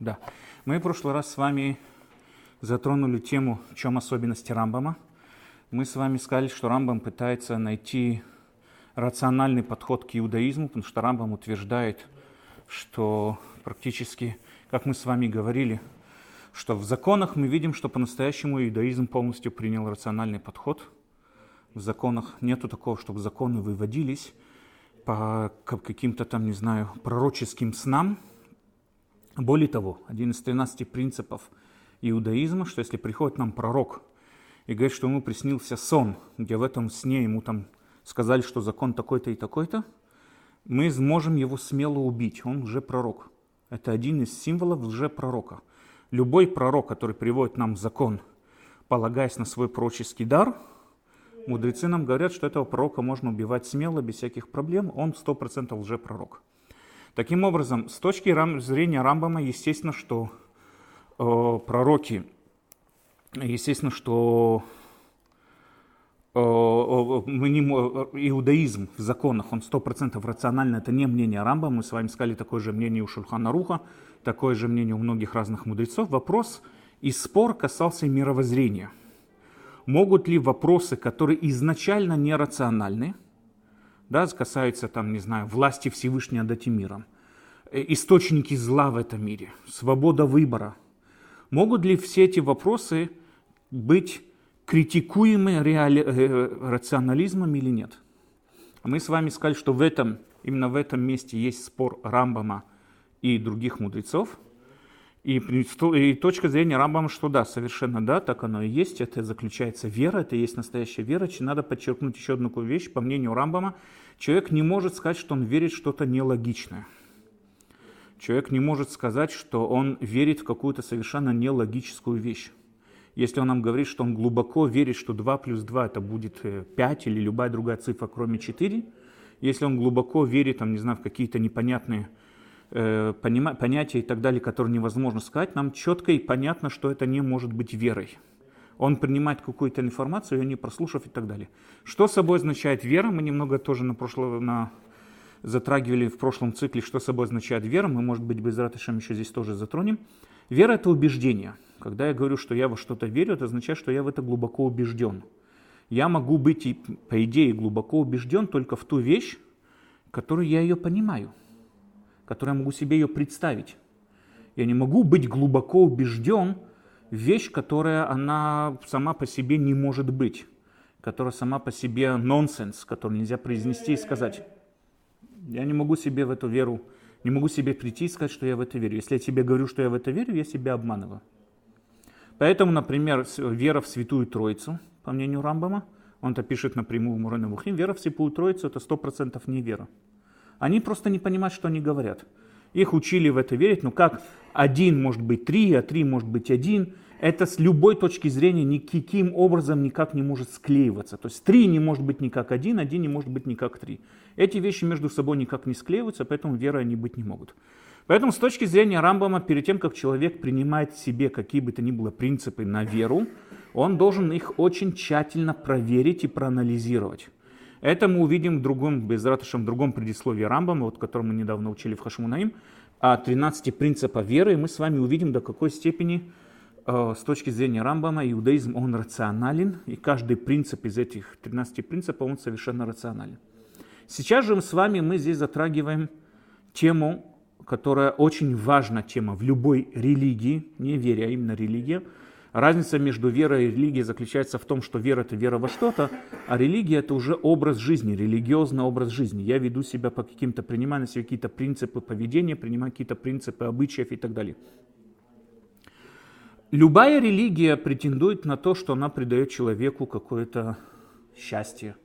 Да. Мы в прошлый раз с вами затронули тему, в чем особенности Рамбама. Мы с вами сказали, что Рамбам пытается найти рациональный подход к иудаизму, потому что Рамбам утверждает, что практически, как мы с вами говорили, что в законах мы видим, что по-настоящему иудаизм полностью принял рациональный подход. В законах нету такого, чтобы законы выводились по каким-то там, не знаю, пророческим снам. Более того, один из 13 принципов иудаизма, что если приходит нам пророк и говорит, что ему приснился сон, где в этом сне ему там сказали, что закон такой-то и такой-то, мы можем его смело убить, он уже пророк. Это один из символов лжепророка. Любой пророк, который приводит нам закон, полагаясь на свой пророческий дар, мудрецы нам говорят, что этого пророка можно убивать смело, без всяких проблем, он 100% лжепророк. Таким образом, с точки зрения Рамбама, естественно, что э, пророки, естественно, что э, мы не, иудаизм в законах, он 100% рационально, это не мнение Рамбама, мы с вами сказали такое же мнение у Шульхана Руха, такое же мнение у многих разных мудрецов. Вопрос и спор касался мировоззрения. Могут ли вопросы, которые изначально нерациональны, да, касаются, там, не знаю, власти Всевышнего этим миром, э, источники зла в этом мире, свобода выбора, могут ли все эти вопросы быть критикуемы реали... Э, рационализмом или нет? Мы с вами сказали, что в этом, именно в этом месте есть спор Рамбама и других мудрецов. И, и точка зрения Рамбама, что да, совершенно да, так оно и есть, это заключается вера, это есть настоящая вера. Надо подчеркнуть еще одну вещь, по мнению Рамбама, человек не может сказать, что он верит в что-то нелогичное. Человек не может сказать, что он верит в какую-то совершенно нелогическую вещь. Если он нам говорит, что он глубоко верит, что 2 плюс 2 это будет 5 э, или любая другая цифра, кроме 4, если он глубоко верит, там, не знаю, в какие-то непонятные Э, понятия и так далее, которые невозможно сказать, нам четко и понятно, что это не может быть верой. Он принимает какую-то информацию, ее не прослушав и так далее. Что собой означает вера? Мы немного тоже на прошлом, на, затрагивали в прошлом цикле, что собой означает вера. Мы, может быть, без ратышем еще здесь тоже затронем. Вера – это убеждение. Когда я говорю, что я во что-то верю, это означает, что я в это глубоко убежден. Я могу быть, по идее, глубоко убежден только в ту вещь, которую я ее понимаю – которой я могу себе ее представить. Я не могу быть глубоко убежден в вещь, которая она сама по себе не может быть, которая сама по себе нонсенс, который нельзя произнести и сказать. Я не могу себе в эту веру, не могу себе прийти и сказать, что я в это верю. Если я тебе говорю, что я в это верю, я себя обманываю. Поэтому, например, вера в Святую Троицу, по мнению Рамбама, он это пишет напрямую в Бухим, вера в Святую Троицу это сто процентов не вера. Они просто не понимают, что они говорят. Их учили в это верить, но как один может быть три, а три может быть один, это с любой точки зрения никаким образом никак не может склеиваться. То есть три не может быть ни как один, один не может быть ни как три. Эти вещи между собой никак не склеиваются, поэтому верой они быть не могут. Поэтому с точки зрения Рамбама, перед тем, как человек принимает себе какие бы то ни было принципы на веру, он должен их очень тщательно проверить и проанализировать. Это мы увидим в другом, без ратышем, в другом предисловии Рамбама, вот, которое мы недавно учили в Хашмунаим, о 13 принципах веры, и мы с вами увидим, до какой степени э, с точки зрения Рамбама иудаизм, он рационален, и каждый принцип из этих 13 принципов, он совершенно рационален. Сейчас же с вами мы здесь затрагиваем тему, которая очень важна тема в любой религии, не вере, а именно религия – Разница между верой и религией заключается в том, что вера – это вера во что-то, а религия – это уже образ жизни, религиозный образ жизни. Я веду себя по каким-то, принимаю на себя какие-то принципы поведения, принимаю какие-то принципы обычаев и так далее. Любая религия претендует на то, что она придает человеку какое-то счастье,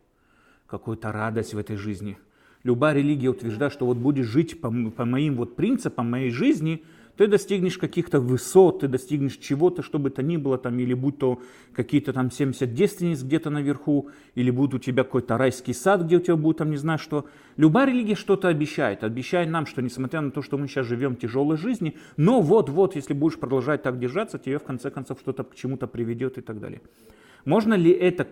какую-то радость в этой жизни. Любая религия утверждает, что вот будешь жить по, по моим вот принципам моей жизни – ты достигнешь каких-то высот, ты достигнешь чего-то, что бы то ни было, там, или будь то какие-то там 70 девственниц где-то наверху, или будет у тебя какой-то райский сад, где у тебя будет там не знаю что. Любая религия что-то обещает. Обещает нам, что несмотря на то, что мы сейчас живем тяжелой жизни, но вот-вот, если будешь продолжать так держаться, тебе в конце концов что-то к чему-то приведет и так далее. Можно ли это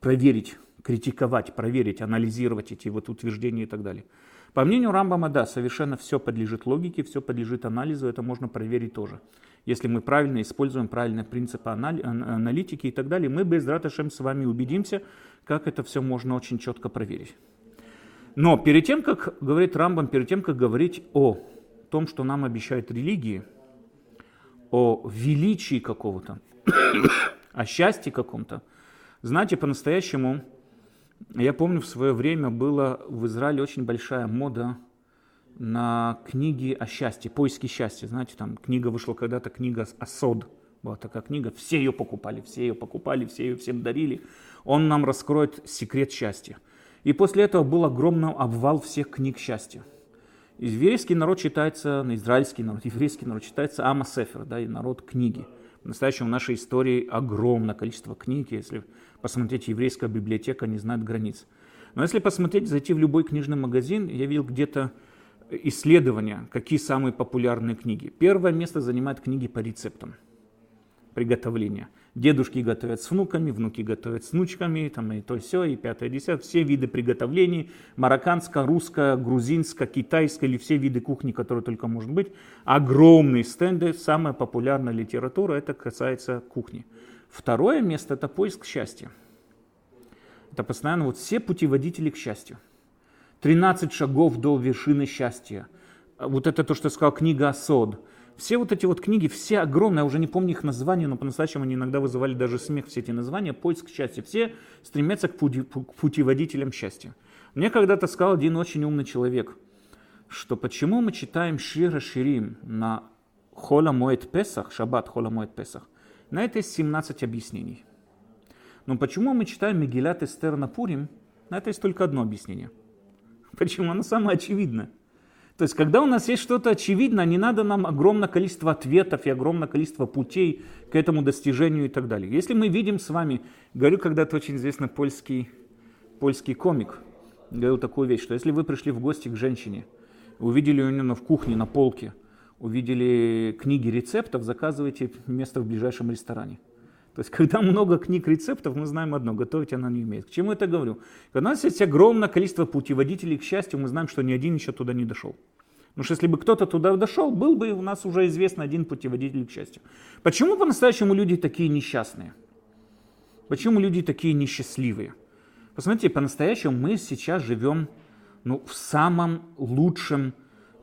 проверить, критиковать, проверить, анализировать эти вот утверждения и так далее? По мнению Рамбама, да, совершенно все подлежит логике, все подлежит анализу, это можно проверить тоже. Если мы правильно используем правильные принципы аналитики и так далее, мы без раташем с вами убедимся, как это все можно очень четко проверить. Но перед тем, как говорит Рамбам, перед тем, как говорить о том, что нам обещают религии, о величии какого-то, о счастье каком-то, знаете, по-настоящему я помню, в свое время была в Израиле очень большая мода на книги о счастье, поиски счастья. Знаете, там книга вышла когда-то, книга «Асод». Была такая книга, все ее покупали, все ее покупали, все ее всем дарили. Он нам раскроет секрет счастья. И после этого был огромный обвал всех книг счастья. Еврейский народ читается, на израильский народ, еврейский народ читается Ама Сефер, да, и народ книги. В настоящем в нашей истории огромное количество книг, если посмотреть, еврейская библиотека не знает границ. Но если посмотреть, зайти в любой книжный магазин, я видел где-то исследования, какие самые популярные книги. Первое место занимают книги по рецептам приготовления. Дедушки готовят с внуками, внуки готовят с внучками, там и то и все, и пятое, десятое. Все виды приготовлений, марокканская, русская, грузинская, китайская, или все виды кухни, которые только может быть. Огромные стенды, самая популярная литература, это касается кухни. Второе место – это поиск счастья. Это постоянно вот все путеводители к счастью. 13 шагов до вершины счастья. Вот это то, что сказал, книга Асод. Все вот эти вот книги, все огромные, я уже не помню их названия, но по-настоящему они иногда вызывали даже смех, все эти названия, поиск счастья. Все стремятся к, пути, к путеводителям счастья. Мне когда-то сказал один очень умный человек, что почему мы читаем Шира Ширим на Хола Моет Песах, Шаббат Хола Моет Песах, на это есть 17 объяснений. Но почему мы читаем Мегилат Эстер на Пурим? На это есть только одно объяснение. Почему? Оно самое очевидное. То есть, когда у нас есть что-то очевидное, не надо нам огромное количество ответов и огромное количество путей к этому достижению и так далее. Если мы видим с вами, говорю когда-то очень известный польский, польский комик, говорил такую вещь, что если вы пришли в гости к женщине, увидели у нее в кухне на полке – увидели книги рецептов, заказывайте место в ближайшем ресторане. То есть, когда много книг рецептов, мы знаем одно, готовить она не умеет. К чему это говорю? Когда у нас есть огромное количество путеводителей, к счастью, мы знаем, что ни один еще туда не дошел. Потому что если бы кто-то туда дошел, был бы у нас уже известно один путеводитель к счастью. Почему по-настоящему люди такие несчастные? Почему люди такие несчастливые? Посмотрите, по-настоящему мы сейчас живем ну, в самом лучшем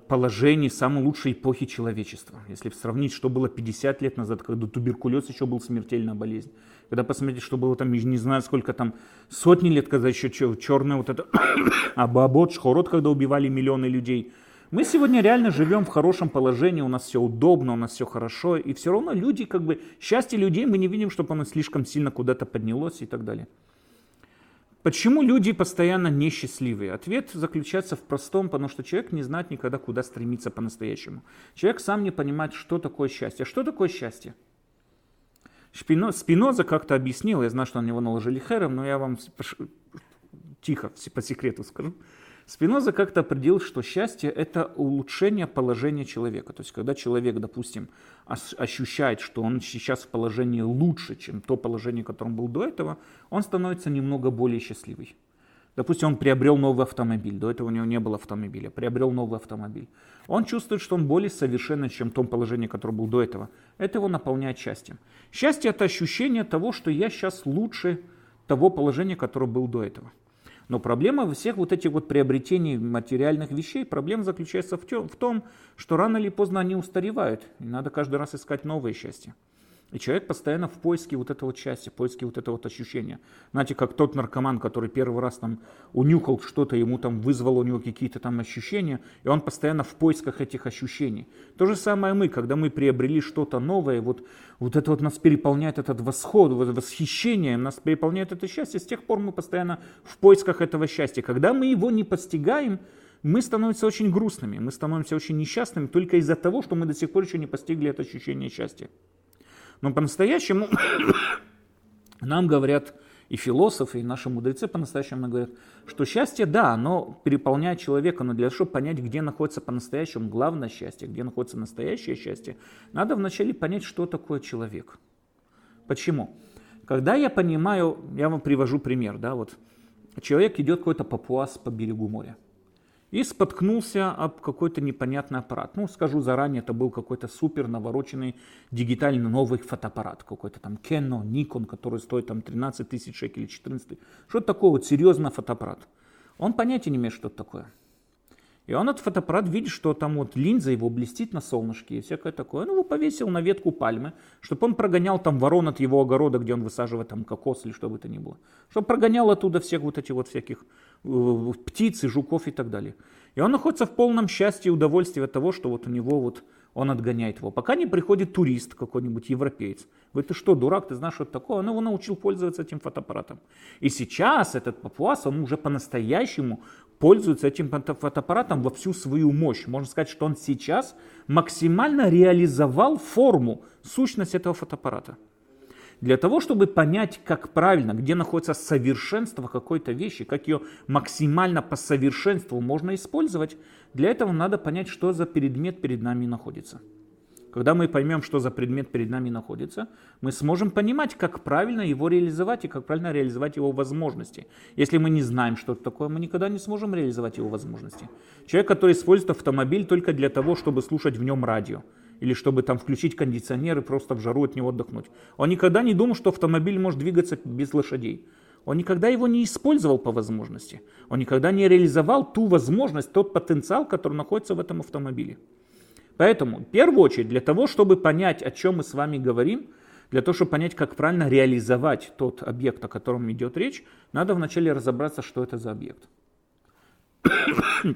положении самой лучшей эпохи человечества. Если сравнить, что было 50 лет назад, когда туберкулез еще был смертельная болезнь. Когда посмотреть, что было там, не знаю, сколько там, сотни лет, когда еще черное вот это, абабот, шхорот, когда убивали миллионы людей. Мы сегодня реально живем в хорошем положении, у нас все удобно, у нас все хорошо, и все равно люди, как бы, счастье людей мы не видим, чтобы оно слишком сильно куда-то поднялось и так далее. Почему люди постоянно несчастливые? Ответ заключается в простом, потому что человек не знает никогда, куда стремиться по-настоящему. Человек сам не понимает, что такое счастье. Что такое счастье? Спиноза как-то объяснил, я знаю, что на него наложили хером, но я вам тихо, по секрету скажу. Спиноза как-то определил, что счастье – это улучшение положения человека. То есть, когда человек, допустим, ощущает, что он сейчас в положении лучше, чем то положение, в котором был до этого, он становится немного более счастливый. Допустим, он приобрел новый автомобиль, до этого у него не было автомобиля, приобрел новый автомобиль. Он чувствует, что он более совершенный, чем в том положении, которое был до этого. Это его наполняет счастьем. Счастье – это ощущение того, что я сейчас лучше того положения, которое был до этого. Но проблема всех вот этих вот приобретений материальных вещей, проблема заключается в том, что рано или поздно они устаревают. И надо каждый раз искать новое счастье. И человек постоянно в поиске вот этого счастья, в поиске вот этого вот ощущения. Знаете, как тот наркоман, который первый раз там унюхал что-то, ему там вызвало у него какие-то там ощущения, и он постоянно в поисках этих ощущений. То же самое мы, когда мы приобрели что-то новое, вот, вот это вот нас переполняет этот восход, вот восхищение, нас переполняет это счастье, с тех пор мы постоянно в поисках этого счастья. Когда мы его не постигаем, мы становимся очень грустными, мы становимся очень несчастными только из-за того, что мы до сих пор еще не постигли это ощущение счастья. Но по-настоящему нам говорят и философы, и наши мудрецы по-настоящему говорят, что счастье, да, оно переполняет человека, но для того, чтобы понять, где находится по-настоящему главное счастье, где находится настоящее счастье, надо вначале понять, что такое человек. Почему? Когда я понимаю, я вам привожу пример, да, вот человек идет какой-то папуас по берегу моря. И споткнулся об какой-то непонятный аппарат. Ну, скажу заранее, это был какой-то супер навороченный дигитальный новый фотоаппарат, какой-то там Canon, Nikon, который стоит там 13 тысяч шекелей, 14 Что это такое вот серьезный фотоаппарат? Он понятия не имеет, что это такое. И он этот фотоаппарат видит, что там вот линза его блестит на солнышке и всякое такое. Ну, его повесил на ветку пальмы, чтобы он прогонял там ворон от его огорода, где он высаживает там кокос или что бы то ни было. Чтобы прогонял оттуда всех вот этих вот всяких птиц и жуков и так далее. И он находится в полном счастье и удовольствии от того, что вот у него вот он отгоняет его. Пока не приходит турист какой-нибудь, европеец. Говорит, ты что, дурак, ты знаешь, что это такое? Он его научил пользоваться этим фотоаппаратом. И сейчас этот папуас, он уже по-настоящему пользуется этим фотоаппаратом во всю свою мощь. Можно сказать, что он сейчас максимально реализовал форму, сущность этого фотоаппарата. Для того, чтобы понять, как правильно, где находится совершенство какой-то вещи, как ее максимально по совершенству можно использовать, для этого надо понять, что за предмет перед нами находится. Когда мы поймем, что за предмет перед нами находится, мы сможем понимать, как правильно его реализовать и как правильно реализовать его возможности. Если мы не знаем, что это такое, мы никогда не сможем реализовать его возможности. Человек, который использует автомобиль только для того, чтобы слушать в нем радио, или чтобы там включить кондиционер и просто в жару от него отдохнуть. Он никогда не думал, что автомобиль может двигаться без лошадей. Он никогда его не использовал по возможности. Он никогда не реализовал ту возможность, тот потенциал, который находится в этом автомобиле. Поэтому, в первую очередь, для того, чтобы понять, о чем мы с вами говорим, для того, чтобы понять, как правильно реализовать тот объект, о котором идет речь, надо вначале разобраться, что это за объект.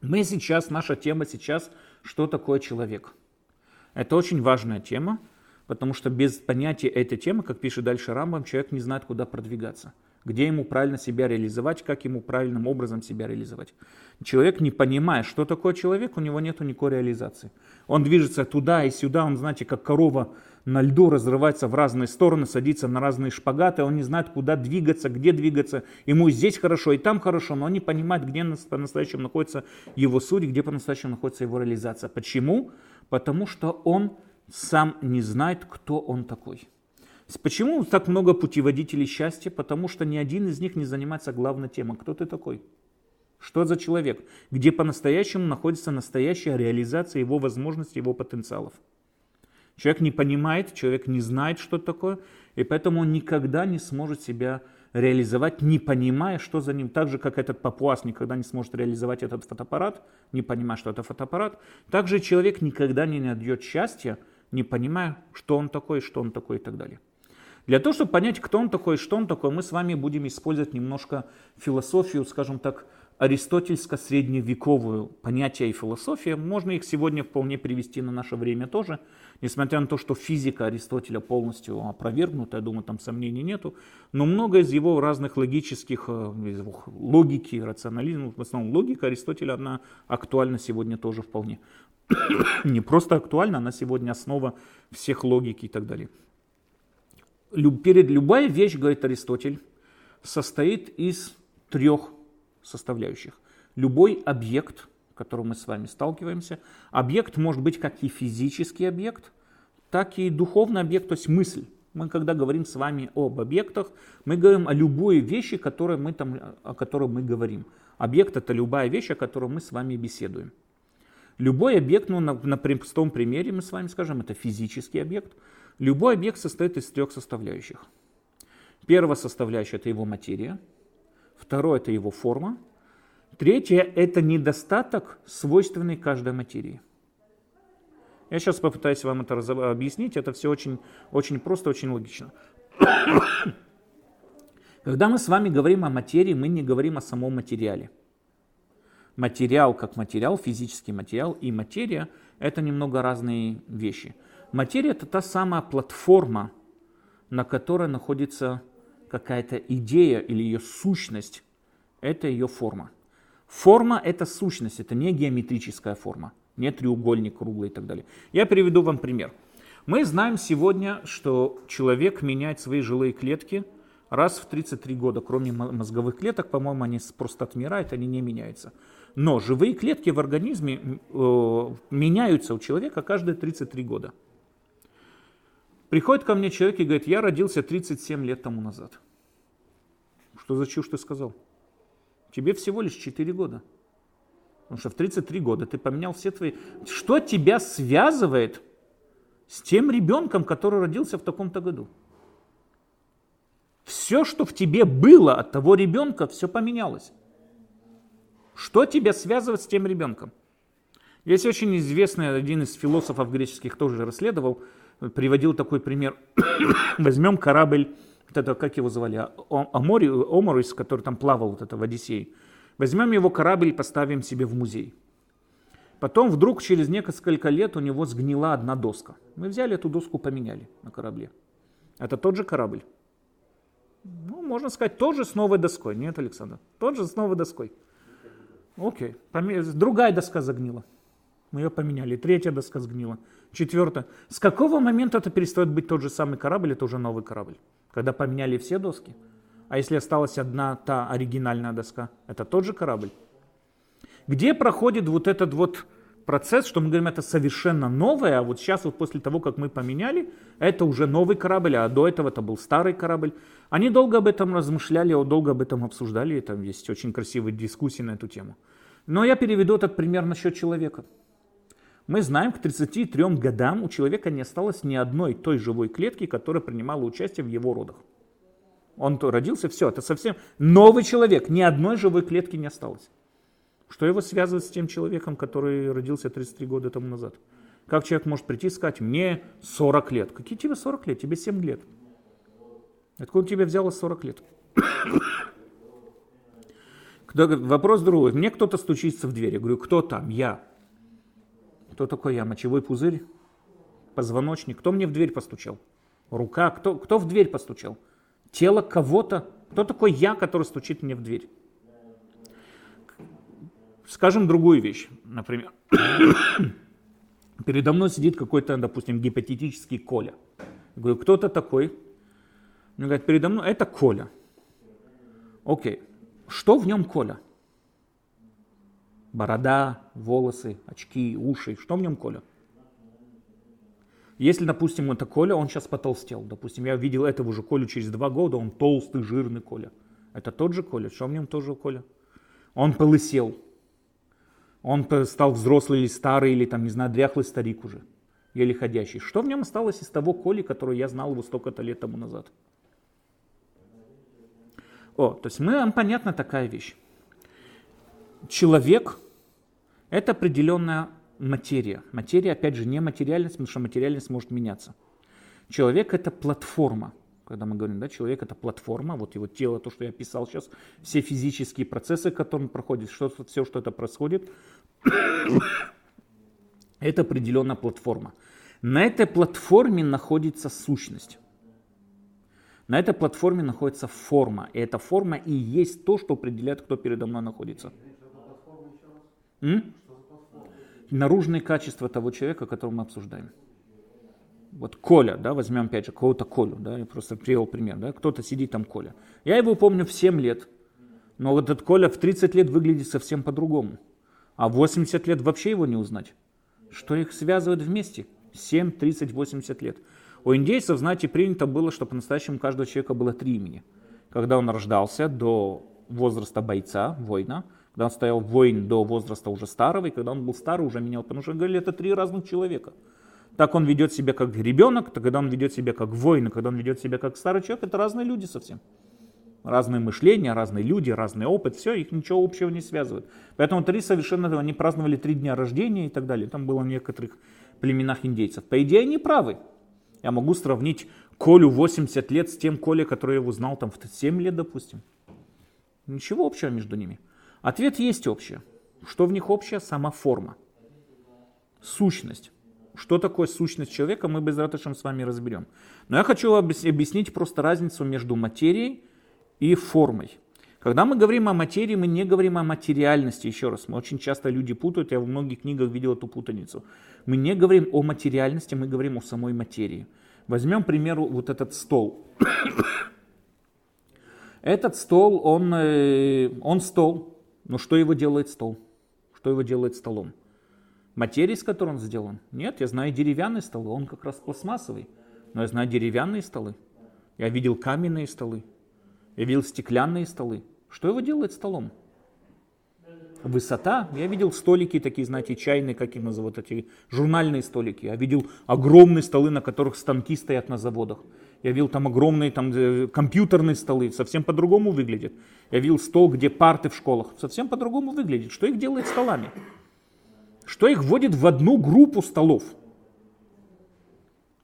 Мы сейчас, наша тема сейчас, что такое человек. Это очень важная тема, потому что без понятия этой темы, как пишет дальше Рамбам, человек не знает, куда продвигаться где ему правильно себя реализовать, как ему правильным образом себя реализовать. Человек, не понимая, что такое человек, у него нет никакой реализации. Он движется туда и сюда, он, знаете, как корова на льду разрывается в разные стороны, садится на разные шпагаты, он не знает, куда двигаться, где двигаться. Ему здесь хорошо, и там хорошо, но он не понимает, где по-настоящему находится его суть, где по-настоящему находится его реализация. Почему? Потому что он сам не знает, кто он такой. Почему так много путеводителей счастья? Потому что ни один из них не занимается главной темой. Кто ты такой? Что за человек? Где по-настоящему находится настоящая реализация его возможностей, его потенциалов? Человек не понимает, человек не знает, что такое, и поэтому он никогда не сможет себя реализовать, не понимая, что за ним. Так же, как этот папуас никогда не сможет реализовать этот фотоаппарат, не понимая, что это фотоаппарат, так же человек никогда не найдет счастья, не понимая, что он такой, что он такой и так далее. Для того, чтобы понять, кто он такой, что он такой, мы с вами будем использовать немножко философию, скажем так, аристотельско-средневековую понятие и философия. Можно их сегодня вполне привести на наше время тоже, несмотря на то, что физика Аристотеля полностью опровергнута, я думаю, там сомнений нету, но много из его разных логических, э, из его логики, рационализма, в основном логика Аристотеля, она актуальна сегодня тоже вполне. Не просто актуальна, она сегодня основа всех логики и так далее перед любая вещь, говорит Аристотель, состоит из трех составляющих. Любой объект, с которым мы с вами сталкиваемся, объект может быть как и физический объект, так и духовный объект, то есть мысль. Мы когда говорим с вами об объектах, мы говорим о любой вещи, которой мы там, о которой мы говорим. Объект это любая вещь, о которой мы с вами беседуем. Любой объект, ну, на, на простом примере мы с вами скажем, это физический объект. Любой объект состоит из трех составляющих. Первая составляющая – это его материя. Второе – это его форма. Третье – это недостаток, свойственный каждой материи. Я сейчас попытаюсь вам это объяснить. Это все очень, очень просто, очень логично. Когда мы с вами говорим о материи, мы не говорим о самом материале. Материал как материал, физический материал и материя – это немного разные вещи – Материя – это та самая платформа, на которой находится какая-то идея или ее сущность. Это ее форма. Форма – это сущность, это не геометрическая форма, не треугольник, круглый и так далее. Я приведу вам пример. Мы знаем сегодня, что человек меняет свои жилые клетки раз в 33 года, кроме мозговых клеток, по-моему, они просто отмирают, они не меняются. Но живые клетки в организме э, меняются у человека каждые 33 года. Приходит ко мне человек и говорит, я родился 37 лет тому назад. Что за чушь ты сказал? Тебе всего лишь 4 года. Потому что в 33 года ты поменял все твои... Что тебя связывает с тем ребенком, который родился в таком-то году? Все, что в тебе было от того ребенка, все поменялось. Что тебя связывает с тем ребенком? Есть очень известный, один из философов греческих тоже расследовал, приводил такой пример. Возьмем корабль, вот это, как его звали, Амори, Оморис, который там плавал вот это в Одиссее. Возьмем его корабль и поставим себе в музей. Потом вдруг через несколько лет у него сгнила одна доска. Мы взяли эту доску, поменяли на корабле. Это тот же корабль. Ну, можно сказать, тоже с новой доской. Нет, Александр? Тот же с новой доской. Окей. Другая доска загнила. Мы ее поменяли. Третья доска сгнила. Четвертая. С какого момента это перестает быть тот же самый корабль, это уже новый корабль? Когда поменяли все доски? А если осталась одна та оригинальная доска, это тот же корабль? Где проходит вот этот вот процесс, что мы говорим, это совершенно новое, а вот сейчас вот после того, как мы поменяли, это уже новый корабль, а до этого это был старый корабль. Они долго об этом размышляли, долго об этом обсуждали, и там есть очень красивые дискуссии на эту тему. Но я переведу этот пример насчет человека. Мы знаем, к 33 годам у человека не осталось ни одной той живой клетки, которая принимала участие в его родах. Он то родился, все, это совсем новый человек, ни одной живой клетки не осталось. Что его связывает с тем человеком, который родился 33 года тому назад? Как человек может прийти и сказать, мне 40 лет. Какие тебе 40 лет? Тебе 7 лет. Откуда тебе взялось 40 лет? Вопрос другой. Мне кто-то стучится в дверь. Я говорю, кто там? Я. Кто такой я? Мочевой пузырь? Позвоночник? Кто мне в дверь постучал? Рука? Кто, кто в дверь постучал? Тело кого-то? Кто такой я, который стучит мне в дверь? Скажем другую вещь, например. Передо мной сидит какой-то, допустим, гипотетический Коля. Я говорю, кто то такой? Он говорит, передо мной это Коля. Окей, что в нем Коля? Борода, волосы, очки, уши. Что в нем Коля? Если, допустим, это Коля, он сейчас потолстел. Допустим, я видел этого же Колю через два года, он толстый, жирный Коля. Это тот же Коля. Что в нем тоже Коля? Он полысел. Он стал взрослый или старый, или там, не знаю, дряхлый старик уже. Еле ходящий. Что в нем осталось из того Коли, который я знал его столько-то лет тому назад? О, то есть мы, нам понятна такая вещь. Человек это определенная материя. Материя, опять же, не материальность, потому что материальность может меняться. Человек это платформа. Когда мы говорим, да, человек это платформа, вот его тело, то, что я описал сейчас, все физические процессы, которые проходят, что, все, что это происходит, это определенная платформа. На этой платформе находится сущность. На этой платформе находится форма. И эта форма и есть то, что определяет, кто передо мной находится. М? наружные качества того человека, которого мы обсуждаем. Вот Коля, да, возьмем опять же кого-то Колю, да, я просто привел пример, да, кто-то сидит там Коля. Я его помню в 7 лет, но вот этот Коля в 30 лет выглядит совсем по-другому. А в 80 лет вообще его не узнать. Что их связывает вместе? 7, 30, 80 лет. У индейцев, знаете, принято было, что по-настоящему у каждого человека было три имени. Когда он рождался до возраста бойца, воина, когда он стоял воин до возраста уже старого, и когда он был старый, уже менял, потому что говорили, это три разных человека. Так он ведет себя как ребенок, то когда он ведет себя как воин, и когда он ведет себя как старый человек, это разные люди совсем. Разные мышления, разные люди, разный опыт, все, их ничего общего не связывает. Поэтому три совершенно, они праздновали три дня рождения и так далее. Там было в некоторых племенах индейцев. По идее, они правы. Я могу сравнить Колю 80 лет с тем Колей, который я его знал там в 7 лет, допустим. Ничего общего между ними. Ответ есть общее. Что в них общее? Сама форма. Сущность. Что такое сущность человека, мы без с вами разберем. Но я хочу объяснить просто разницу между материей и формой. Когда мы говорим о материи, мы не говорим о материальности, еще раз, мы очень часто люди путают, я в многих книгах видел эту путаницу. Мы не говорим о материальности, мы говорим о самой материи. Возьмем, к примеру, вот этот стол. Этот стол, он, э, он стол, но что его делает стол? Что его делает столом? Материя, из которой он сделан? Нет, я знаю деревянные столы, он как раз пластмассовый. Но я знаю деревянные столы. Я видел каменные столы. Я видел стеклянные столы. Что его делает столом? высота. Я видел столики такие, знаете, чайные, как их называют, эти журнальные столики. Я видел огромные столы, на которых станки стоят на заводах. Я видел там огромные там, э, компьютерные столы, совсем по-другому выглядят. Я видел стол, где парты в школах, совсем по-другому выглядит. Что их делает столами? Что их вводит в одну группу столов?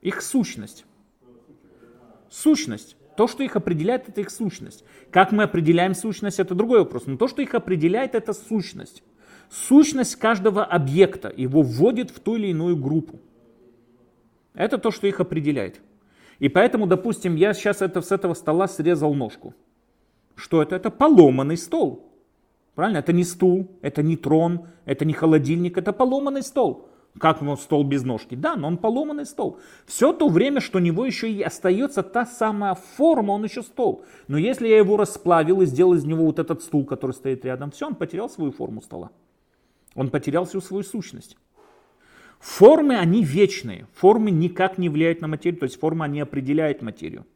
Их сущность. Сущность. То, что их определяет, это их сущность. Как мы определяем сущность, это другой вопрос. Но то, что их определяет, это сущность. Сущность каждого объекта его вводит в ту или иную группу. Это то, что их определяет. И поэтому, допустим, я сейчас это, с этого стола срезал ножку. Что это? Это поломанный стол. Правильно? Это не стул, это не трон, это не холодильник, это поломанный стол. Как он стол без ножки? Да, но он поломанный стол. Все то время, что у него еще и остается та самая форма, он еще стол. Но если я его расплавил и сделал из него вот этот стул, который стоит рядом, все, он потерял свою форму стола. Он потерял всю свою сущность. Формы, они вечные. Формы никак не влияют на материю, то есть форма не определяет материю.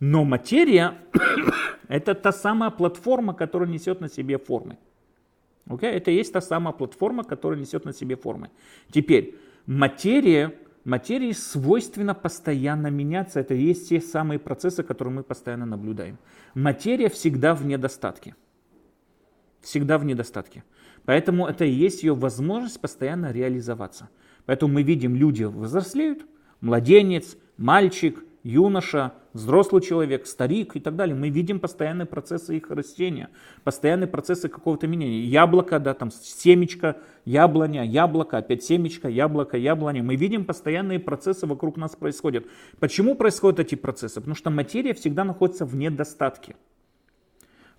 Но материя – это та самая платформа, которая несет на себе формы. Okay? Это и есть та самая платформа, которая несет на себе формы. Теперь, материя, материи свойственно постоянно меняться. Это и есть те самые процессы, которые мы постоянно наблюдаем. Материя всегда в недостатке. Всегда в недостатке. Поэтому это и есть ее возможность постоянно реализоваться. Поэтому мы видим, люди взрослеют, младенец, мальчик, юноша, взрослый человек, старик и так далее. Мы видим постоянные процессы их растения, постоянные процессы какого-то меняния. Яблоко, да, там семечко, яблоня, яблоко, опять семечко, яблоко, яблоня. Мы видим постоянные процессы вокруг нас происходят. Почему происходят эти процессы? Потому что материя всегда находится в недостатке.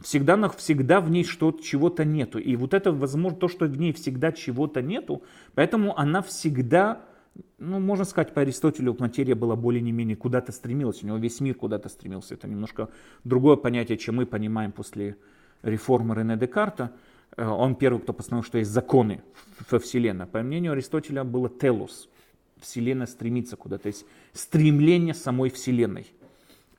Всегда, всегда в ней что чего-то нету. И вот это, возможно, то, что в ней всегда чего-то нету, поэтому она всегда ну, можно сказать, по Аристотелю материя была более не менее куда-то стремилась, у него весь мир куда-то стремился. Это немножко другое понятие, чем мы понимаем после реформы Рене Декарта. Э, он первый, кто постановил, что есть законы во Вселенной. По мнению Аристотеля было телус. Вселенная стремится куда-то, то есть стремление самой Вселенной.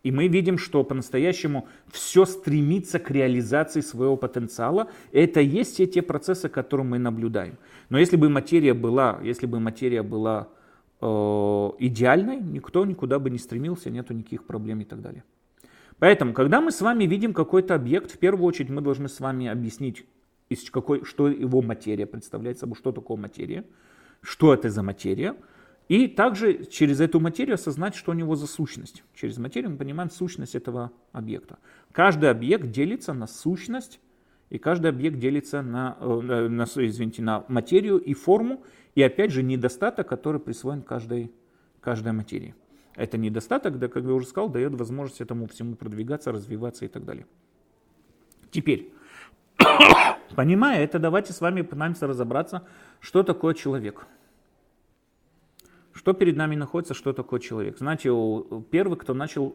И мы видим, что по-настоящему все стремится к реализации своего потенциала. Это есть все те процессы, которые мы наблюдаем. Но если бы материя была, если бы материя была э, идеальной, никто никуда бы не стремился, нету никаких проблем и так далее. Поэтому, когда мы с вами видим какой-то объект, в первую очередь мы должны с вами объяснить, из какой, что его материя представляет собой, что такое материя, что это за материя, и также через эту материю осознать, что у него за сущность. Через материю мы понимаем сущность этого объекта. Каждый объект делится на сущность, и каждый объект делится на, э, на, извините, на материю и форму, и опять же недостаток, который присвоен каждой, каждой материи. Это недостаток, да, как я уже сказал, дает возможность этому всему продвигаться, развиваться и так далее. Теперь, понимая это, давайте с вами пытаемся разобраться, что такое человек. Что перед нами находится, что такое человек? Знаете, первый, кто начал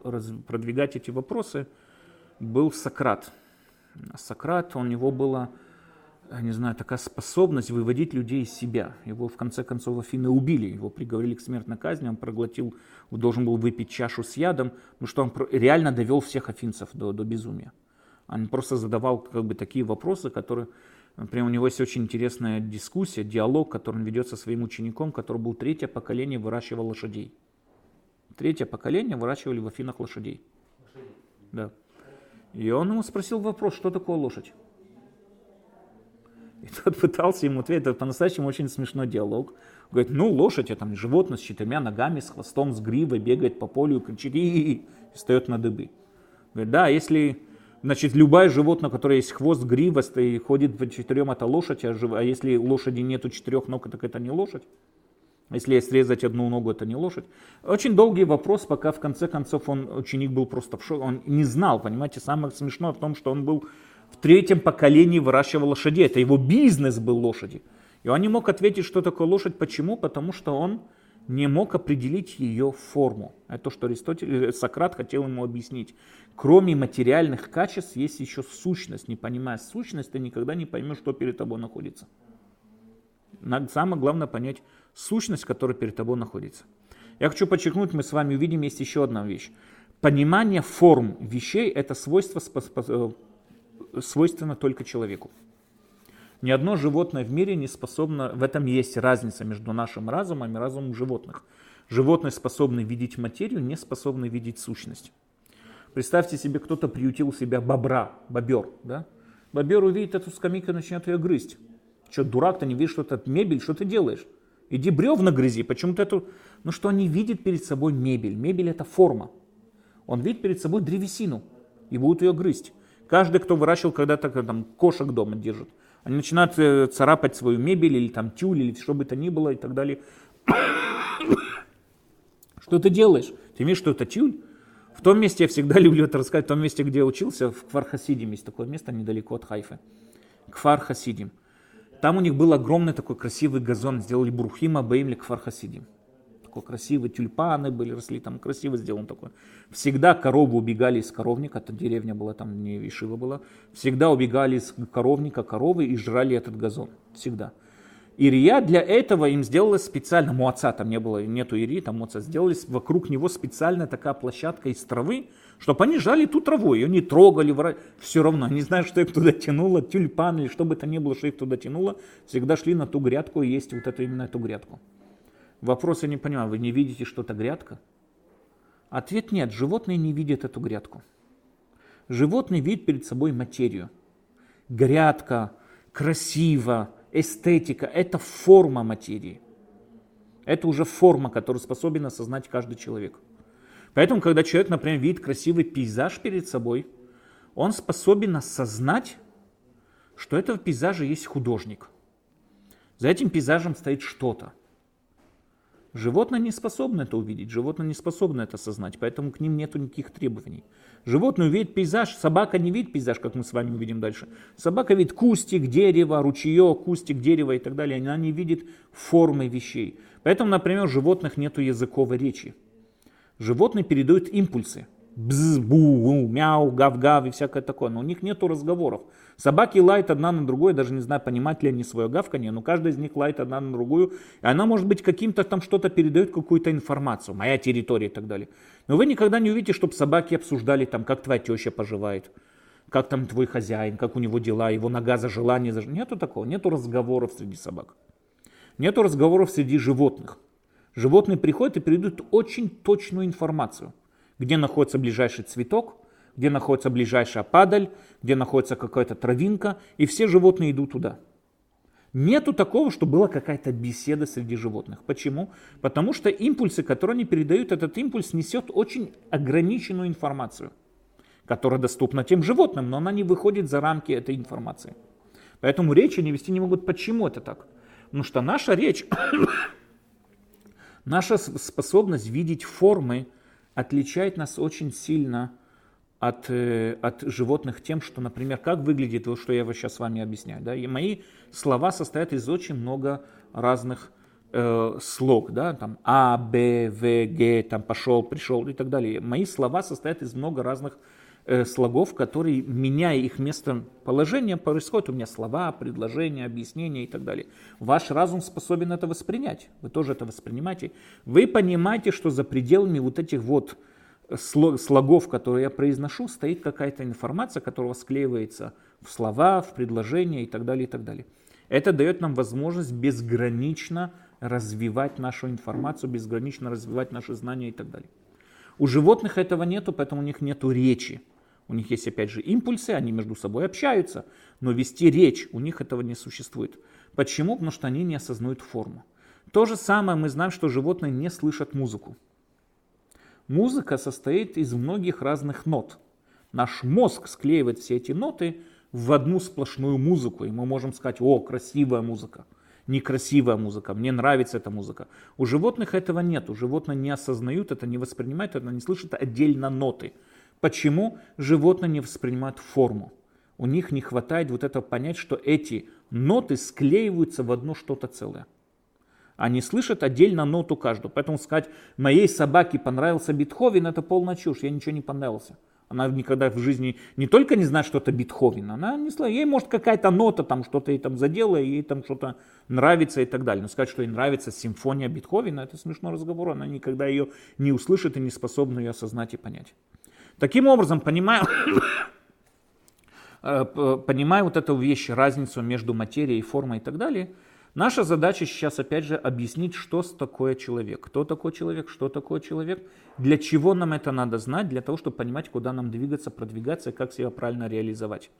продвигать эти вопросы, был Сократ. Сократ, у него была, не знаю, такая способность выводить людей из себя. Его в конце концов Афины убили, его приговорили к смертной казни, он проглотил, должен был выпить чашу с ядом, потому что он реально довел всех афинцев до, до безумия. Он просто задавал как бы такие вопросы, которые Например, у него есть очень интересная дискуссия, диалог, который он ведет со своим учеником, который был третье поколение, выращивал лошадей. Третье поколение выращивали в Афинах лошадей. лошадей. Да. И он ему спросил вопрос, что такое лошадь? И тот пытался ему ответить, это по-настоящему очень смешной диалог. Говорит, ну лошадь, это животное с четырьмя ногами, с хвостом, с гривой, бегает по полю, кричит и, -и, -и, и встает на дыбы. Говорит, да, если Значит, любое животное, которое есть хвост, грива, и ходит по четырем, это лошадь, а, жив... а если лошади нету четырех ног, так это не лошадь. Если срезать одну ногу, это не лошадь. Очень долгий вопрос, пока в конце концов он, ученик был просто в шоке. Он не знал, понимаете, самое смешное в том, что он был в третьем поколении выращивал лошадей. Это его бизнес был лошади. И он не мог ответить, что такое лошадь. Почему? Потому что он не мог определить ее форму. Это то, что Аристотель, э, Сократ хотел ему объяснить. Кроме материальных качеств есть еще сущность. Не понимая сущность, ты никогда не поймешь, что перед тобой находится. Самое главное понять сущность, которая перед тобой находится. Я хочу подчеркнуть, мы с вами увидим, есть еще одна вещь. Понимание форм вещей – это свойство, э, свойственно только человеку. Ни одно животное в мире не способно, в этом есть разница между нашим разумом и разумом животных. Животные способны видеть материю, не способны видеть сущность. Представьте себе, кто-то приютил себя бобра, бобер. Да? Бобер увидит эту скамейку и начнет ее грызть. Что, дурак, ты не видишь, что это мебель, что ты делаешь? Иди бревна грызи, почему-то эту... Ну что, он не видит перед собой мебель. Мебель это форма. Он видит перед собой древесину и будет ее грызть. Каждый, кто выращивал когда-то там, кошек дома держит, они начинают э, царапать свою мебель или там тюль или что бы то ни было и так далее. Что ты делаешь? Ты видишь, что это тюль? В том месте, я всегда люблю это рассказать, в том месте, где я учился, в Квархасидим, есть такое место недалеко от Хайфы. Кфархасидим. Там у них был огромный такой красивый газон, сделали Бурхима Беймли Кфархасидим такой красивый, тюльпаны были, росли там, красиво сделан такой. Всегда коровы убегали из коровника, это деревня была, там не Ишива была, всегда убегали из коровника коровы и жрали этот газон, всегда. Ирия для этого им сделала специально, муаца там не было, нету Ирии, там муаца, сделали вокруг него специальная такая площадка из травы, чтобы они жали ту траву, ее не трогали, все равно, не знаю, что их туда тянуло, тюльпан или что бы то ни было, что их туда тянуло, всегда шли на ту грядку и есть вот эту именно эту грядку. Вопрос я не понимаю, вы не видите, что это грядка? Ответ нет, животные не видят эту грядку. Животные видят перед собой материю. Грядка, красиво, эстетика – это форма материи. Это уже форма, которую способен осознать каждый человек. Поэтому, когда человек, например, видит красивый пейзаж перед собой, он способен осознать, что это в пейзаже есть художник. За этим пейзажем стоит что-то. Животное не способно это увидеть, животное не способно это осознать, поэтому к ним нет никаких требований. Животное увидит пейзаж, собака не видит пейзаж, как мы с вами увидим дальше. Собака видит кустик, дерево, ручеек, кустик, дерево и так далее. Она не видит формы вещей. Поэтому, например, у животных нет языковой речи. Животные передают импульсы – бз, бу, мяу, гав-гав и всякое такое. Но у них нету разговоров. Собаки лают одна на другую, даже не знаю, понимать ли они свое гавканье, но каждая из них лает одна на другую. И она, может быть, каким-то там что-то передает, какую-то информацию, моя территория и так далее. Но вы никогда не увидите, чтобы собаки обсуждали там, как твоя теща поживает, как там твой хозяин, как у него дела, его нога за желание. За... Нету такого, нету разговоров среди собак. Нету разговоров среди животных. Животные приходят и передают очень точную информацию – где находится ближайший цветок, где находится ближайшая падаль, где находится какая-то травинка, и все животные идут туда. Нету такого, что была какая-то беседа среди животных. Почему? Потому что импульсы, которые они передают, этот импульс несет очень ограниченную информацию, которая доступна тем животным, но она не выходит за рамки этой информации. Поэтому речи они вести не могут. Почему это так? Потому что наша речь, наша способность видеть формы, отличает нас очень сильно от, э, от животных тем, что, например, как выглядит то, что я сейчас с вами объясняю. Да? И мои слова состоят из очень много разных э, слог, да, там А, Б, В, Г, там пошел, пришел и так далее. Мои слова состоят из много разных Э, слогов, которые, меняя их местоположение, происходят у меня слова, предложения, объяснения и так далее. Ваш разум способен это воспринять. Вы тоже это воспринимаете. Вы понимаете, что за пределами вот этих вот слогов, которые я произношу, стоит какая-то информация, которая склеивается в слова, в предложения и так далее, и так далее. Это дает нам возможность безгранично развивать нашу информацию, безгранично развивать наши знания и так далее. У животных этого нету, поэтому у них нету речи. У них есть, опять же, импульсы, они между собой общаются, но вести речь у них этого не существует. Почему? Потому что они не осознают форму. То же самое мы знаем, что животные не слышат музыку. Музыка состоит из многих разных нот. Наш мозг склеивает все эти ноты в одну сплошную музыку, и мы можем сказать, о, красивая музыка, некрасивая музыка, мне нравится эта музыка. У животных этого нет, у животных не осознают это, не воспринимают это, не слышат отдельно ноты. Почему животные не воспринимают форму? У них не хватает вот этого понять, что эти ноты склеиваются в одно что-то целое. Они слышат отдельно ноту каждую. Поэтому сказать, моей собаке понравился Бетховен, это полная чушь, ей ничего не понравился. Она никогда в жизни не только не знает, что это Бетховен, она не знает, ей может какая-то нота там что-то ей там задела, ей там что-то нравится и так далее. Но сказать, что ей нравится симфония Бетховена, это смешной разговор, она никогда ее не услышит и не способна ее осознать и понять. Таким образом, понимая, э, понимая вот эту вещь, разницу между материей, формой и так далее, наша задача сейчас опять же объяснить, что такое человек, кто такой человек, что такое человек, для чего нам это надо знать, для того, чтобы понимать, куда нам двигаться, продвигаться как себя правильно реализовать.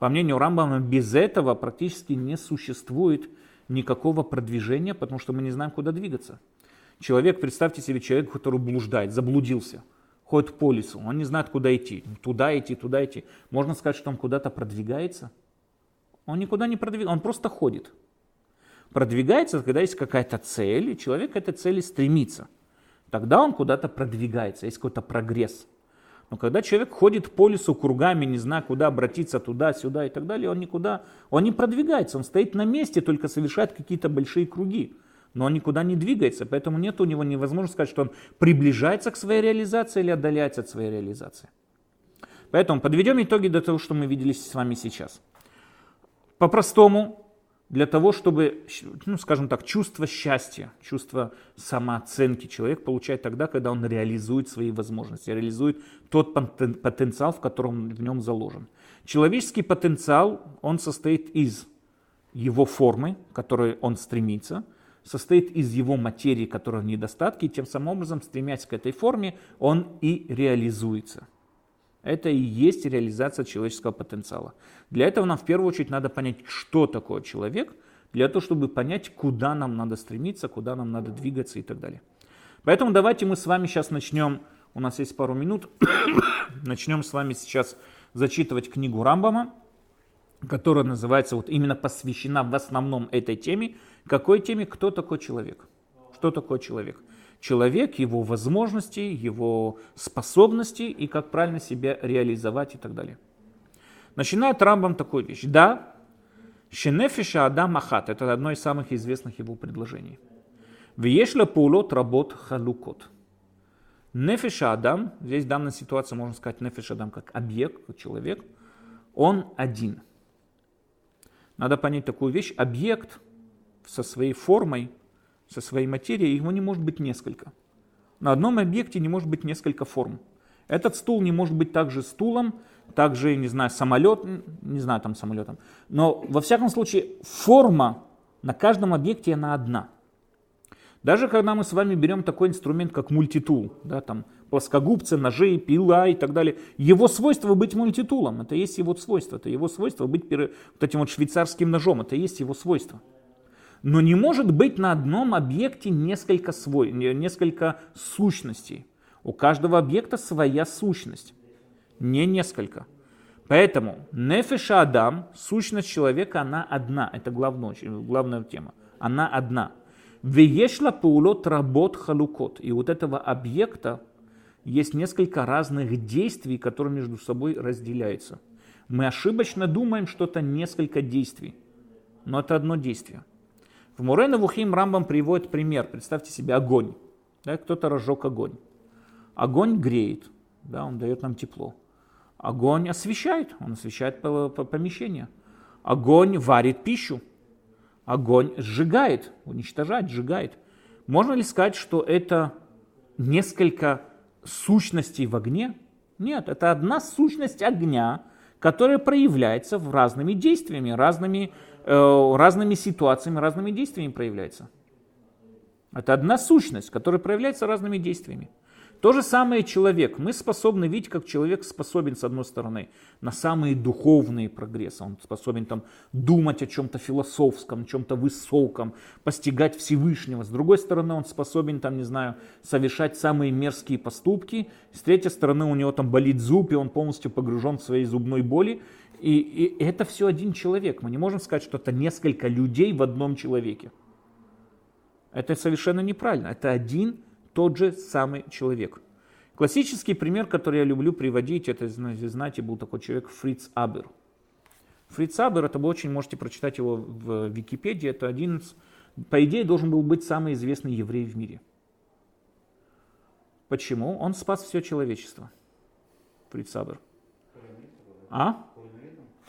По мнению Рамбама, без этого практически не существует никакого продвижения, потому что мы не знаем, куда двигаться. Человек, представьте себе человек, который блуждает, заблудился, ходит по лесу, он не знает, куда идти, туда идти, туда идти. Можно сказать, что он куда-то продвигается? Он никуда не продвигается, он просто ходит. Продвигается, когда есть какая-то цель, и человек к этой цели стремится. Тогда он куда-то продвигается, есть какой-то прогресс. Но когда человек ходит по лесу кругами, не знаю, куда обратиться, туда, сюда и так далее, он никуда, он не продвигается, он стоит на месте, только совершает какие-то большие круги но он никуда не двигается, поэтому нет у него невозможно сказать, что он приближается к своей реализации или отдаляется от своей реализации. Поэтому подведем итоги до того, что мы видели с вами сейчас. По-простому, для того, чтобы, ну, скажем так, чувство счастья, чувство самооценки человек получает тогда, когда он реализует свои возможности, реализует тот потенциал, в котором в нем заложен. Человеческий потенциал, он состоит из его формы, к которой он стремится – состоит из его материи, которая в недостатке, и тем самым образом, стремясь к этой форме, он и реализуется. Это и есть реализация человеческого потенциала. Для этого нам в первую очередь надо понять, что такое человек, для того, чтобы понять, куда нам надо стремиться, куда нам надо двигаться и так далее. Поэтому давайте мы с вами сейчас начнем, у нас есть пару минут, начнем с вами сейчас зачитывать книгу Рамбама, которая называется, вот именно посвящена в основном этой теме, какой теме? Кто такой человек? Что такое человек? Человек, его возможности, его способности и как правильно себя реализовать и так далее. Начинает Рамбам такую вещь. Да, Шенефиша Адам Ахат, это одно из самых известных его предложений. Вешла пулот работ халукот. Нефиша Адам, здесь в данной ситуации можно сказать Нефиш Адам как объект, как человек, он один. Надо понять такую вещь. Объект со своей формой, со своей материей, его не может быть несколько. На одном объекте не может быть несколько форм. Этот стул не может быть также стулом, также, не знаю, самолет, не знаю, там самолетом. Но, во всяком случае, форма на каждом объекте она одна. Даже когда мы с вами берем такой инструмент, как мультитул, да, там плоскогубцы, ножи, пила и так далее, его свойство быть мультитулом, это есть его свойство, это его свойство быть вот этим вот швейцарским ножом, это есть его свойство. Но не может быть на одном объекте несколько, свой, несколько сущностей. У каждого объекта своя сущность, не несколько. Поэтому нефеша Адам, сущность человека, она одна. Это главная, главная тема. Она одна. Веешла паулот работ халукот. И вот этого объекта есть несколько разных действий, которые между собой разделяются. Мы ошибочно думаем, что это несколько действий. Но это одно действие. В Мурена Вухим Рамбам приводит пример. Представьте себе огонь. Да, кто-то разжег огонь. Огонь греет, да, он дает нам тепло. Огонь освещает, он освещает помещение. Огонь варит пищу. Огонь сжигает, уничтожает, сжигает. Можно ли сказать, что это несколько сущностей в огне? Нет, это одна сущность огня, которая проявляется в разными действиями, разными Э, разными ситуациями, разными действиями проявляется. Это одна сущность, которая проявляется разными действиями. То же самое человек. Мы способны видеть, как человек способен, с одной стороны, на самые духовные прогрессы. Он способен там думать о чем-то философском, чем-то высоком, постигать Всевышнего. С другой стороны, он способен, там, не знаю, совершать самые мерзкие поступки. С третьей стороны, у него там болит зуб, и он полностью погружен в своей зубной боли. И, и это все один человек. Мы не можем сказать, что это несколько людей в одном человеке. Это совершенно неправильно. Это один тот же самый человек. Классический пример, который я люблю приводить, это, знаете, был такой человек Фриц Абер. Фриц Абер, это вы очень можете прочитать его в Википедии, это один по идее, должен был быть самый известный еврей в мире. Почему? Он спас все человечество. Фриц Абер. А?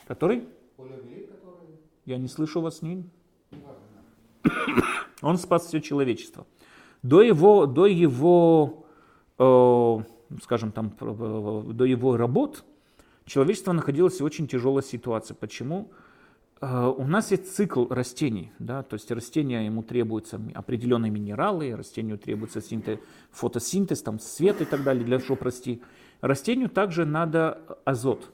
Который? Я не слышу вас, не. Он спас все человечество. До его, до его э, скажем там, до его работ человечество находилось в очень тяжелой ситуации. Почему? Э, у нас есть цикл растений, да, то есть растения ему требуются определенные минералы, растению требуется синтез, фотосинтез, там свет и так далее, для чтобы расти. Растению также надо азот.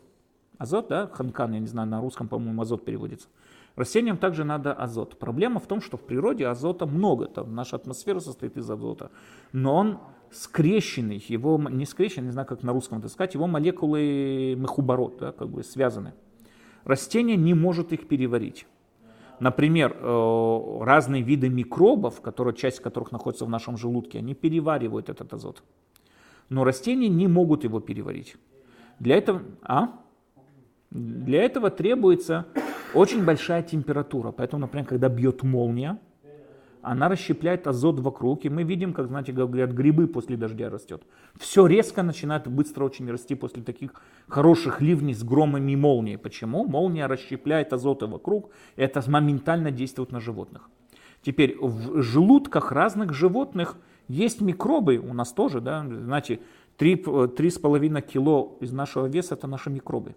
Азот, да, ханкан, я не знаю, на русском, по-моему, азот переводится. Растениям также надо азот. Проблема в том, что в природе азота много, там наша атмосфера состоит из азота, но он скрещенный, его не скрещенный, не знаю, как на русском это сказать, его молекулы мехуборот, да, как бы связаны. Растение не может их переварить. Например, э, разные виды микробов, которые, часть которых находится в нашем желудке, они переваривают этот азот. Но растения не могут его переварить. Для этого, а? Для этого требуется очень большая температура. Поэтому, например, когда бьет молния, она расщепляет азот вокруг, и мы видим, как, знаете, говорят, грибы после дождя растет. Все резко начинает быстро очень расти после таких хороших ливней с громами и молнией. Почему? Молния расщепляет азоты вокруг, и это моментально действует на животных. Теперь в желудках разных животных есть микробы, у нас тоже, да, знаете, 3,5 кило из нашего веса это наши микробы.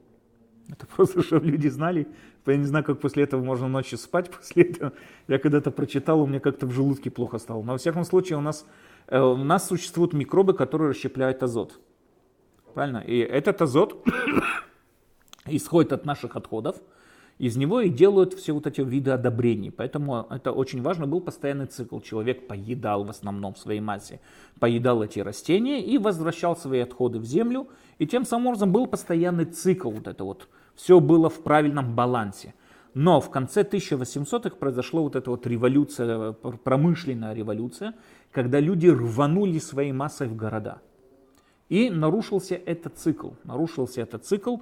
Это просто, чтобы люди знали. Я не знаю, как после этого можно ночью спать после этого. Я когда-то прочитал, у меня как-то в желудке плохо стало. Но во всяком случае у нас, э, у нас существуют микробы, которые расщепляют азот. Правильно? И этот азот исходит от наших отходов. Из него и делают все вот эти виды одобрений. Поэтому это очень важно. Был постоянный цикл. Человек поедал в основном в своей массе, поедал эти растения и возвращал свои отходы в землю. И тем самым образом был постоянный цикл вот это вот все было в правильном балансе. Но в конце 1800-х произошла вот эта вот революция, промышленная революция, когда люди рванули своей массой в города. И нарушился этот цикл. Нарушился этот цикл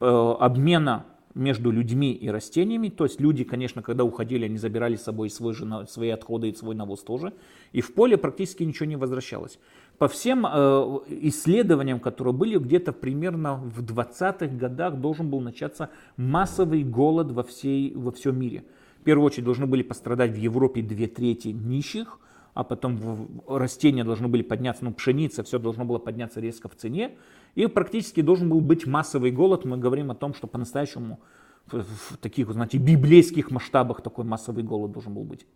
э, обмена между людьми и растениями. То есть люди, конечно, когда уходили, они забирали с собой свой же, свои отходы и свой навоз тоже. И в поле практически ничего не возвращалось. По всем э, исследованиям, которые были, где-то примерно в 20-х годах должен был начаться массовый голод во, всей, во всем мире. В первую очередь должны были пострадать в Европе две трети нищих, а потом растения должны были подняться, ну пшеница, все должно было подняться резко в цене. И практически должен был быть массовый голод. Мы говорим о том, что по-настоящему в таких, знаете, библейских масштабах такой массовый голод должен был быть.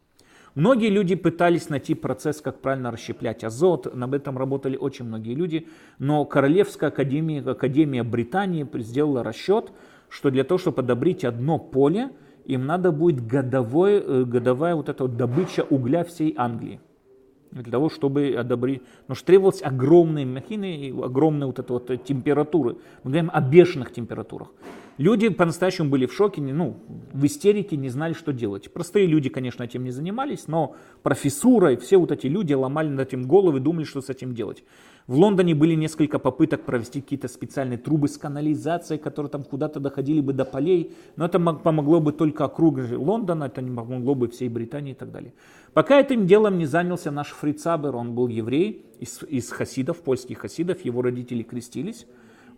Многие люди пытались найти процесс, как правильно расщеплять азот, над этом работали очень многие люди, но Королевская академия, Академия Британии сделала расчет, что для того, чтобы одобрить одно поле, им надо будет годовой, э, годовая вот эта вот добыча угля всей Англии. Для того, чтобы одобрить. Потому что требовалось огромные махины и огромные вот это вот температуры. Мы говорим о бешеных температурах. Люди по-настоящему были в шоке, ну, в истерике, не знали, что делать. Простые люди, конечно, этим не занимались, но профессура и все вот эти люди ломали над этим головы, думали, что с этим делать. В Лондоне были несколько попыток провести какие-то специальные трубы с канализацией, которые там куда-то доходили бы до полей, но это помогло бы только округе Лондона, это не помогло бы всей Британии и так далее. Пока этим делом не занялся наш Фрицабер, он был еврей из, из хасидов, польских хасидов, его родители крестились.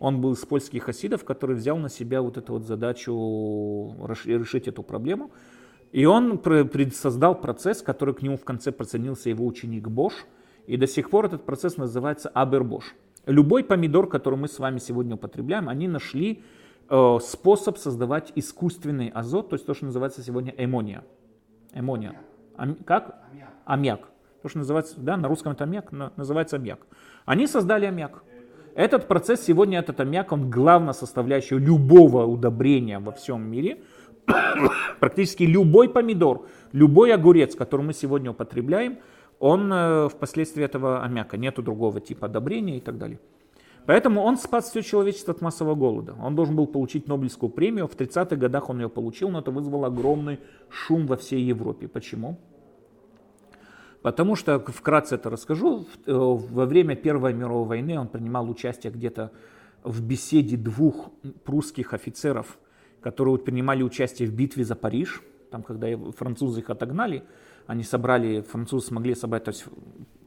Он был из польских хасидов, который взял на себя вот эту вот задачу решить эту проблему. И он создал процесс, который к нему в конце присоединился его ученик Бош. И до сих пор этот процесс называется Абербош. Любой помидор, который мы с вами сегодня употребляем, они нашли э, способ создавать искусственный азот, то есть то, что называется сегодня эмония. Эмония. Ам, как? Аммиак. аммиак. То, что называется, да, на русском это аммиак, называется аммиак. Они создали аммиак. Этот процесс сегодня, этот аммиак, он главная составляющая любого удобрения во всем мире. Практически любой помидор, любой огурец, который мы сегодня употребляем, он э, впоследствии этого аммиака, нету другого типа одобрения и так далее. Поэтому он спас все человечество от массового голода. Он должен был получить Нобелевскую премию. В 30-х годах он ее получил, но это вызвало огромный шум во всей Европе. Почему? Потому что, вкратце это расскажу, э, во время Первой мировой войны он принимал участие где-то в беседе двух прусских офицеров, которые принимали участие в битве за Париж. Там, когда французы их отогнали, они собрали, французы смогли собрать, то есть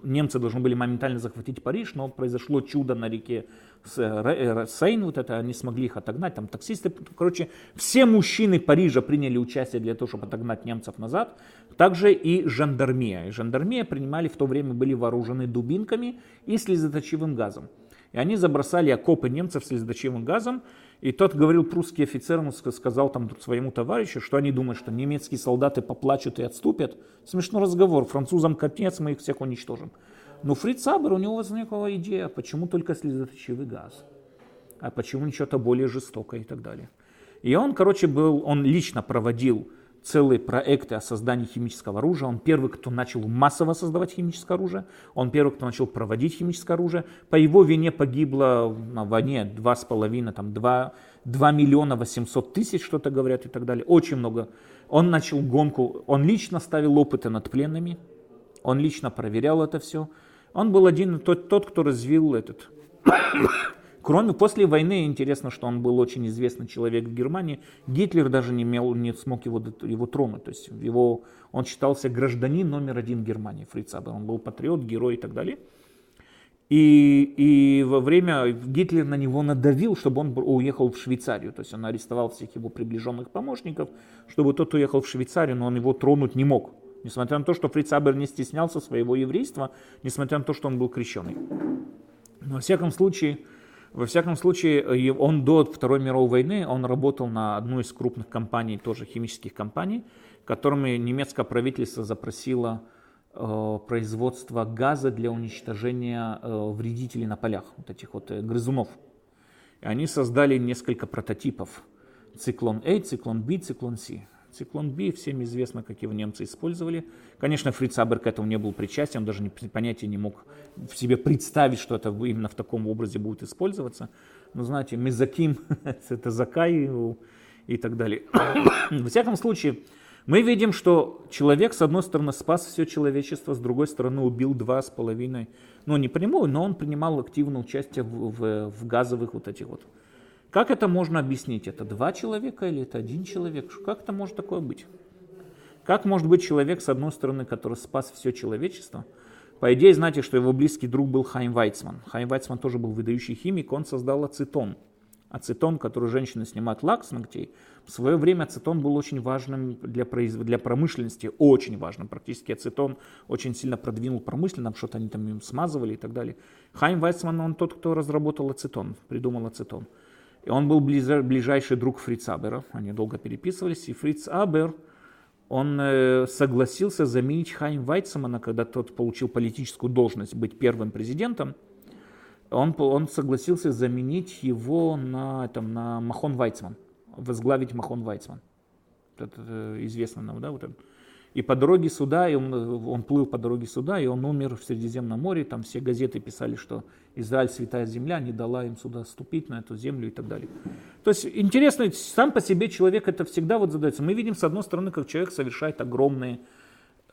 немцы должны были моментально захватить Париж, но произошло чудо на реке Сейн, вот это, они смогли их отогнать, там таксисты, короче, все мужчины Парижа приняли участие для того, чтобы отогнать немцев назад, также и жандармия. И жандармия принимали в то время, были вооружены дубинками и слезоточивым газом. И они забросали окопы немцев слезоточивым газом, И тот говорил прусский офицер, он сказал там своему товарищу, что они думают, что немецкие солдаты поплачут и отступят. Смешной разговор, французам капец, мы их всех уничтожим. Но Фриц Абер, у него возникла идея, почему только слезоточивый газ, а почему что-то более жестокое и так далее. И он, короче, был, он лично проводил целые проекты о создании химического оружия. Он первый, кто начал массово создавать химическое оружие. Он первый, кто начал проводить химическое оружие. По его вине погибло на войне 2,5, там 2, 2 миллиона 800 тысяч, что-то говорят и так далее. Очень много. Он начал гонку, он лично ставил опыты над пленными, он лично проверял это все. Он был один, тот, тот кто развил этот Кроме после войны, интересно, что он был очень известный человек в Германии. Гитлер даже не, имел, не смог его, его тронуть. То есть его, он считался гражданин номер один Германии, Фриц. Он был патриот, герой и так далее. И, и во время Гитлер на него надавил, чтобы он уехал в Швейцарию. То есть он арестовал всех его приближенных помощников, чтобы тот уехал в Швейцарию, но он его тронуть не мог. Несмотря на то, что Фриц Абер не стеснялся своего еврейства, несмотря на то, что он был крещеный. Но, во всяком случае, во всяком случае, он до Второй мировой войны, он работал на одну из крупных компаний, тоже химических компаний, которыми немецкое правительство запросило э, производство газа для уничтожения э, вредителей на полях, вот этих вот э, грызунов. И они создали несколько прототипов. Циклон А, циклон Б, циклон С. Циклон B, всем известно, как его немцы использовали. Конечно, Фриц Абер к этому не был причастен, он даже не, понятия не мог в себе представить, что это именно в таком образе будет использоваться. Но знаете, мезаким, это закай и так далее. Во всяком случае, мы видим, что человек, с одной стороны, спас все человечество, с другой стороны, убил два с половиной, ну не прямую, но он принимал активное участие в, в, в газовых вот этих вот как это можно объяснить? Это два человека или это один человек? Как это может такое быть? Как может быть человек, с одной стороны, который спас все человечество? По идее, знаете, что его близкий друг был Хайм Вайцман. Хайм Вайцман тоже был выдающий химик, он создал ацетон. Ацетон, который женщины снимают лак с ногтей. В свое время ацетон был очень важным для, произ... для промышленности, очень важным. Практически ацетон очень сильно продвинул промышленно, что-то они там им смазывали и так далее. Хайм Вайцман, он тот, кто разработал ацетон, придумал ацетон. И он был ближайший друг Фриц Абера, они долго переписывались, и Фриц Абер, он э, согласился заменить Хайм Вайцмана, когда тот получил политическую должность быть первым президентом, он, он согласился заменить его на, там, на Махон Вайцман, возглавить Махон Вайцман. Это, это известно нам, да, вот это. И по дороге сюда, и он, он плыл по дороге сюда, и он умер в Средиземном море. Там все газеты писали, что Израиль святая земля, не дала им сюда ступить на эту землю и так далее. То есть интересно, сам по себе человек это всегда вот задается. Мы видим с одной стороны, как человек совершает огромные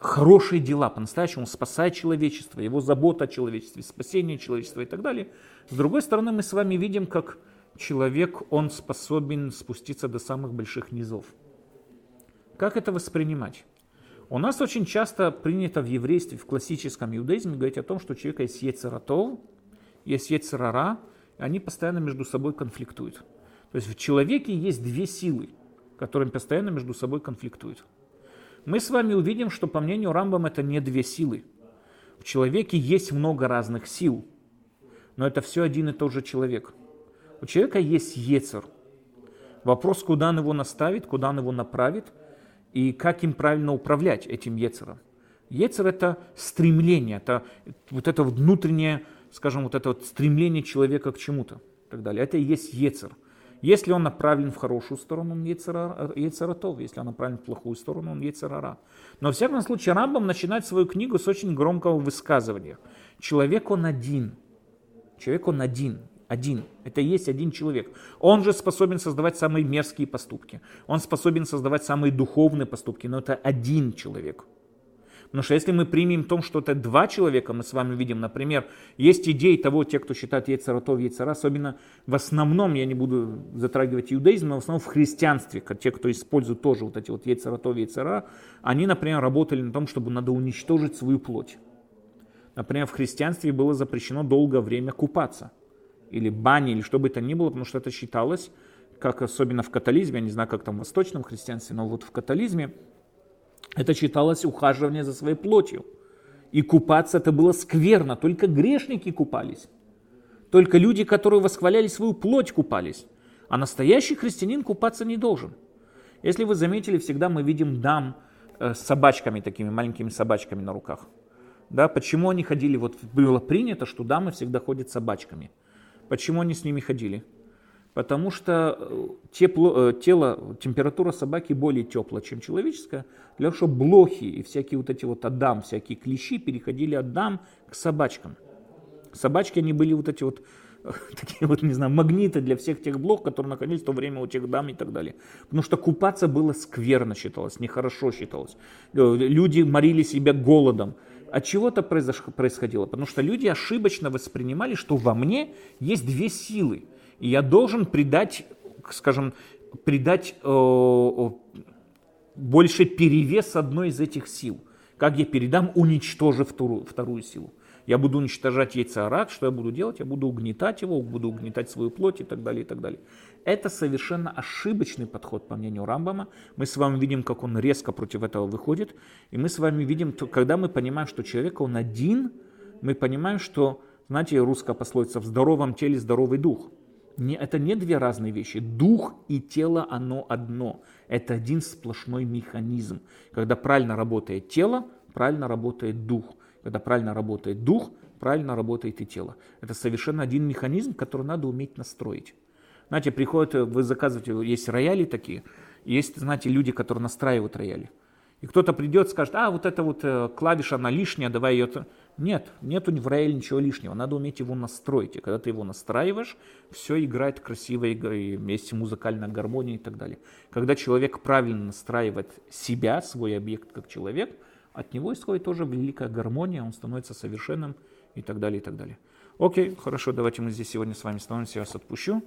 хорошие дела, по-настоящему спасает человечество, его забота о человечестве, спасение человечества и так далее. С другой стороны, мы с вами видим, как человек, он способен спуститься до самых больших низов. Как это воспринимать? У нас очень часто принято в еврействе, в классическом иудаизме говорить о том, что у человека есть ецератов, есть ецерара, и они постоянно между собой конфликтуют. То есть в человеке есть две силы, которые постоянно между собой конфликтуют. Мы с вами увидим, что по мнению Рамбам это не две силы. В человеке есть много разных сил, но это все один и тот же человек. У человека есть ецер. Вопрос, куда он его наставит, куда он его направит – и как им правильно управлять этим Ецером. Ецер – это стремление, это вот это внутреннее, скажем, вот это вот стремление человека к чему-то и так далее. Это и есть Ецер. Если он направлен в хорошую сторону, он Ецератов. Если он направлен в плохую сторону, он Ецерара. Но, в всяком случае, Рамбам начинает свою книгу с очень громкого высказывания. Человек он один. Человек он один один. Это есть один человек. Он же способен создавать самые мерзкие поступки. Он способен создавать самые духовные поступки, но это один человек. Потому что если мы примем том, что это два человека, мы с вами видим, например, есть идеи того, те, кто считает яйцератов, яйцера, особенно в основном, я не буду затрагивать иудаизм, но в основном в христианстве, те, кто использует тоже вот эти вот яйцератов, яйцера, они, например, работали на том, чтобы надо уничтожить свою плоть. Например, в христианстве было запрещено долгое время купаться – или бани, или что бы то ни было, потому что это считалось, как особенно в католизме, я не знаю, как там в восточном христианстве, но вот в католизме это считалось ухаживание за своей плотью. И купаться это было скверно, только грешники купались. Только люди, которые восхваляли свою плоть, купались. А настоящий христианин купаться не должен. Если вы заметили, всегда мы видим дам э, с собачками, такими маленькими собачками на руках. Да, почему они ходили? Вот было принято, что дамы всегда ходят с собачками. Почему они с ними ходили? Потому что э, тепло, э, тело, температура собаки более теплая, чем человеческая, для того, чтобы блохи и всякие вот эти вот адам, всякие клещи переходили от дам к собачкам. Собачки, они были вот эти вот такие вот, не знаю, магниты для всех тех блох, которые находились в то время у тех дам и так далее. Потому что купаться было скверно считалось, нехорошо считалось. Э, люди морили себя голодом. От чего это происходило? Потому что люди ошибочно воспринимали, что во мне есть две силы – и я должен придать, скажем, придать э, больше перевес одной из этих сил. Как я передам, уничтожив вторую, вторую силу. Я буду уничтожать яйцеорак, что я буду делать? Я буду угнетать его, буду угнетать свою плоть и так далее, и так далее. Это совершенно ошибочный подход, по мнению Рамбама. Мы с вами видим, как он резко против этого выходит. И мы с вами видим, когда мы понимаем, что человек, он один, мы понимаем, что, знаете, русская пословица, в здоровом теле здоровый дух – не, это не две разные вещи. Дух и тело, оно одно. Это один сплошной механизм. Когда правильно работает тело, правильно работает дух. Когда правильно работает дух, правильно работает и тело. Это совершенно один механизм, который надо уметь настроить. Знаете, приходят, вы заказываете, есть рояли такие, есть, знаете, люди, которые настраивают рояли. И кто-то придет, скажет, а, вот эта вот э, клавиша, она лишняя, давай ее... Нет, нету в рояле ничего лишнего, надо уметь его настроить. И когда ты его настраиваешь, все играет красиво, и есть музыкальная гармония и так далее. Когда человек правильно настраивает себя, свой объект как человек, от него исходит тоже великая гармония, он становится совершенным и так далее, и так далее. Окей, хорошо, давайте мы здесь сегодня с вами остановимся, я вас отпущу.